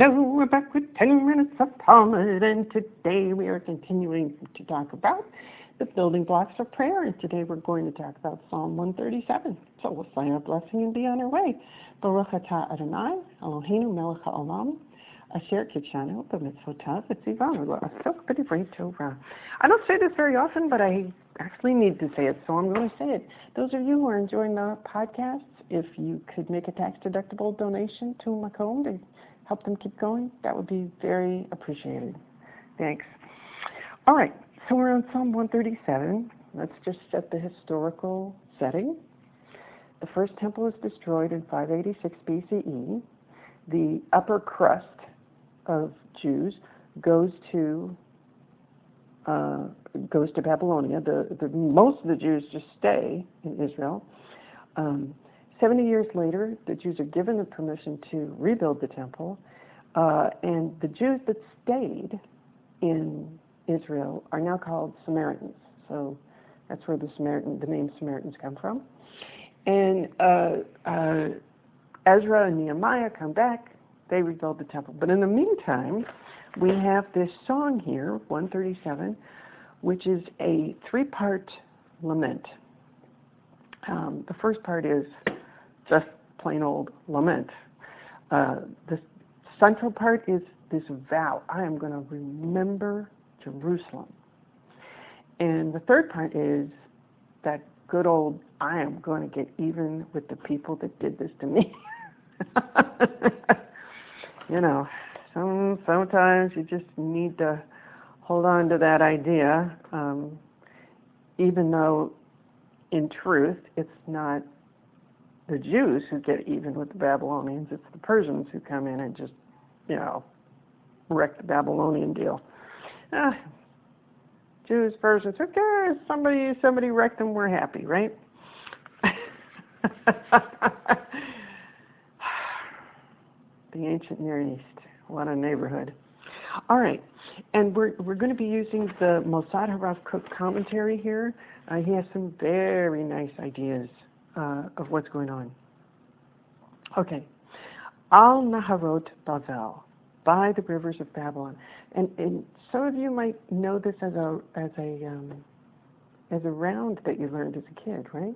Hello, we're back with 10 minutes of Talmud, and today we are continuing to talk about the building blocks of prayer, and today we're going to talk about Psalm 137. So we'll say our blessing and be on our way. Baruch atah Adonai, Eloheinu melech haolam, asher kidshanu b'mitzvotav v'tzivanu la'asok b'divrei Torah. I don't say this very often, but I actually need to say it, so I'm going to say it. Those of you who are enjoying the podcasts, if you could make a tax-deductible donation to Macomb help them keep going, that would be very appreciated. Thanks. All right, so we're on Psalm 137. Let's just set the historical setting. The first temple is destroyed in 586 BCE. The upper crust of Jews goes to uh, goes to Babylonia. The, the most of the Jews just stay in Israel. Um, 70 years later, the Jews are given the permission to rebuild the temple, uh, and the Jews that stayed in Israel are now called Samaritans. So that's where the Samaritan, the name Samaritans come from. And uh, uh, Ezra and Nehemiah come back, they rebuild the temple. But in the meantime, we have this song here, 137, which is a three part lament. Um, the first part is just plain old lament. Uh, the central part is this vow I am going to remember Jerusalem. And the third part is that good old I am going to get even with the people that did this to me. you know, some sometimes you just need to hold on to that idea, um, even though in truth it's not the Jews who get even with the Babylonians, it's the Persians who come in and just, you know, wreck the Babylonian deal. Ah, Jews, Persians, who cares? Somebody somebody wrecked them, we're happy, right? the ancient Near East. What a neighborhood. All right. And we're, we're going to be using the Mossad HaRav Kook commentary here. Uh, he has some very nice ideas uh, of what's going on. Okay. Al Naharot Bavel, by the rivers of Babylon. And, and some of you might know this as a, as a, um, as a round that you learned as a kid, right?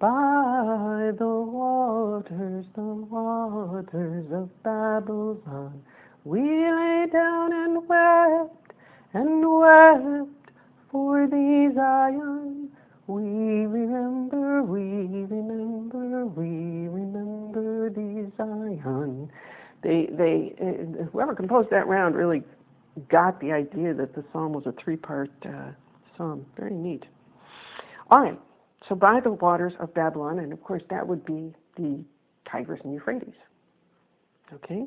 By the waters, the waters of Babylon, we lay down and wept and wept for these Zion. We remember, we remember, we remember thee, Zion. They, they, uh, whoever composed that round really got the idea that the psalm was a three-part uh, psalm. Very neat. All right. So by the waters of Babylon, and of course that would be the Tigris and Euphrates. Okay?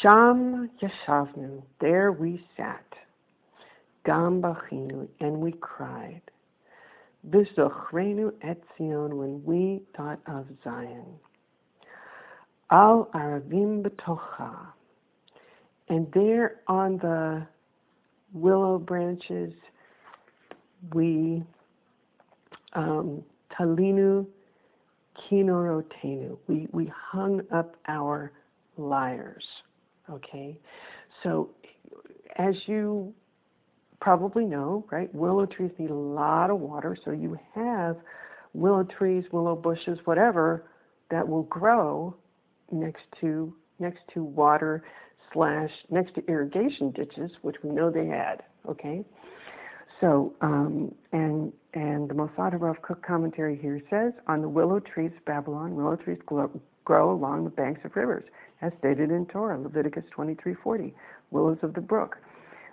Sham Yashavnu, there we sat. Gam Bachinu, and we cried. V'zochrenu et Zion, when we thought of Zion. Al Aravim Betocha, and there on the willow branches we um, talinu kinorotenu. We we hung up our lyres. Okay, so as you probably know, right, willow trees need a lot of water, so you have willow trees, willow bushes, whatever that will grow next to next to water slash next to irrigation ditches, which we know they had. Okay, so um, and and the Mossad HaRav Kook commentary here says on the willow trees of Babylon, willow trees grow, grow along the banks of rivers, as stated in Torah, Leviticus 23:40, willows of the brook.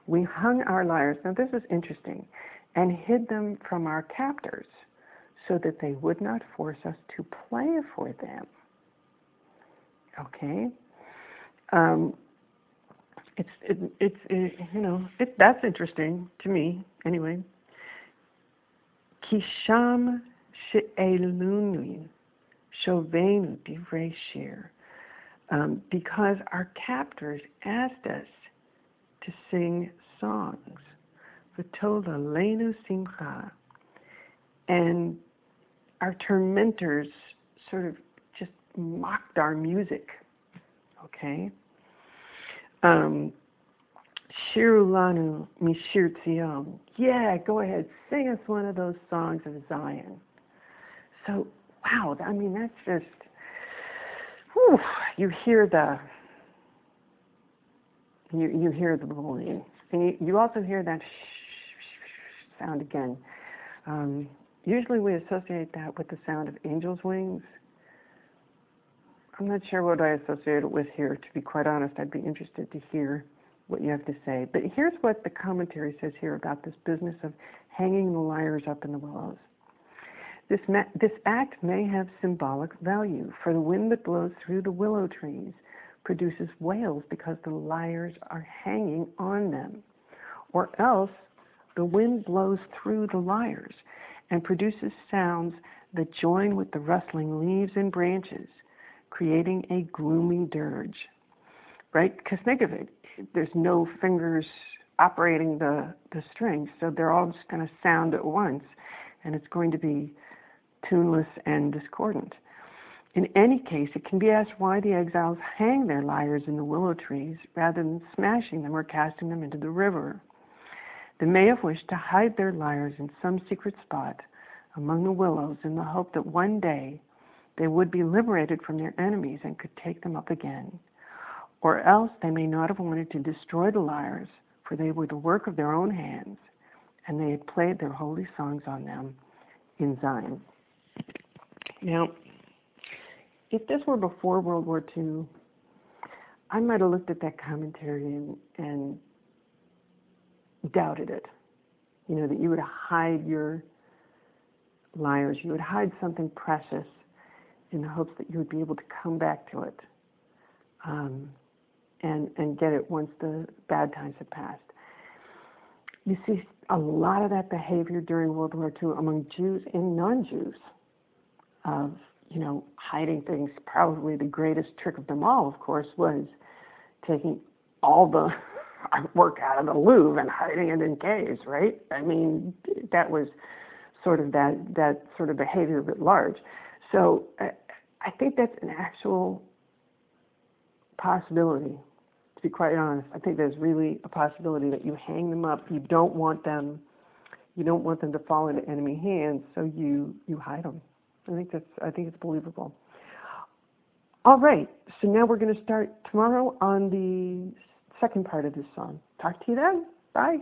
We hung our lyres. Now this is interesting, and hid them from our captors, so that they would not force us to play for them. Okay. Um, it's it, it's it, you know it, that's interesting to me anyway. Kisham she'elunu shovenu divrei um, because our captors asked us to sing songs, v'tola lenu simcha, and our tormentors sort of just mocked our music. Okay. Um, Shirulanu Mishirtzion. Yeah, go ahead. Sing us one of those songs of Zion. So, wow, I mean, that's just, whew, you hear the, you, you hear the rolling. And you, you also hear that sound again. Um, usually we associate that with the sound of angels' wings. I'm not sure what I associate it with here. To be quite honest, I'd be interested to hear what you have to say. But here's what the commentary says here about this business of hanging the lyres up in the willows. This, ma- this act may have symbolic value, for the wind that blows through the willow trees produces wails because the lyres are hanging on them. Or else, the wind blows through the lyres and produces sounds that join with the rustling leaves and branches, creating a gloomy dirge. Right? Because think of it, there's no fingers operating the, the strings, so they're all just going to sound at once, and it's going to be tuneless and discordant. In any case, it can be asked why the exiles hang their lyres in the willow trees rather than smashing them or casting them into the river. They may have wished to hide their lyres in some secret spot among the willows in the hope that one day they would be liberated from their enemies and could take them up again. Or else they may not have wanted to destroy the lyres, for they were the work of their own hands, and they had played their holy songs on them in Zion. Now, if this were before World War II, I might have looked at that commentary and, and doubted it. You know, that you would hide your lyres, you would hide something precious in the hopes that you would be able to come back to it um, and, and get it once the bad times have passed. You see a lot of that behavior during World War II among Jews and non Jews of, you know, hiding things. Probably the greatest trick of them all, of course, was taking all the work out of the Louvre and hiding it in caves, right? I mean, that was sort of that that sort of behavior writ large. So I, I think that's an actual possibility. To be quite honest, I think there's really a possibility that you hang them up. You don't want them. You don't want them to fall into enemy hands, so you you hide them. I think that's I think it's believable. All right, so now we're going to start tomorrow on the second part of this song. Talk to you then. Bye.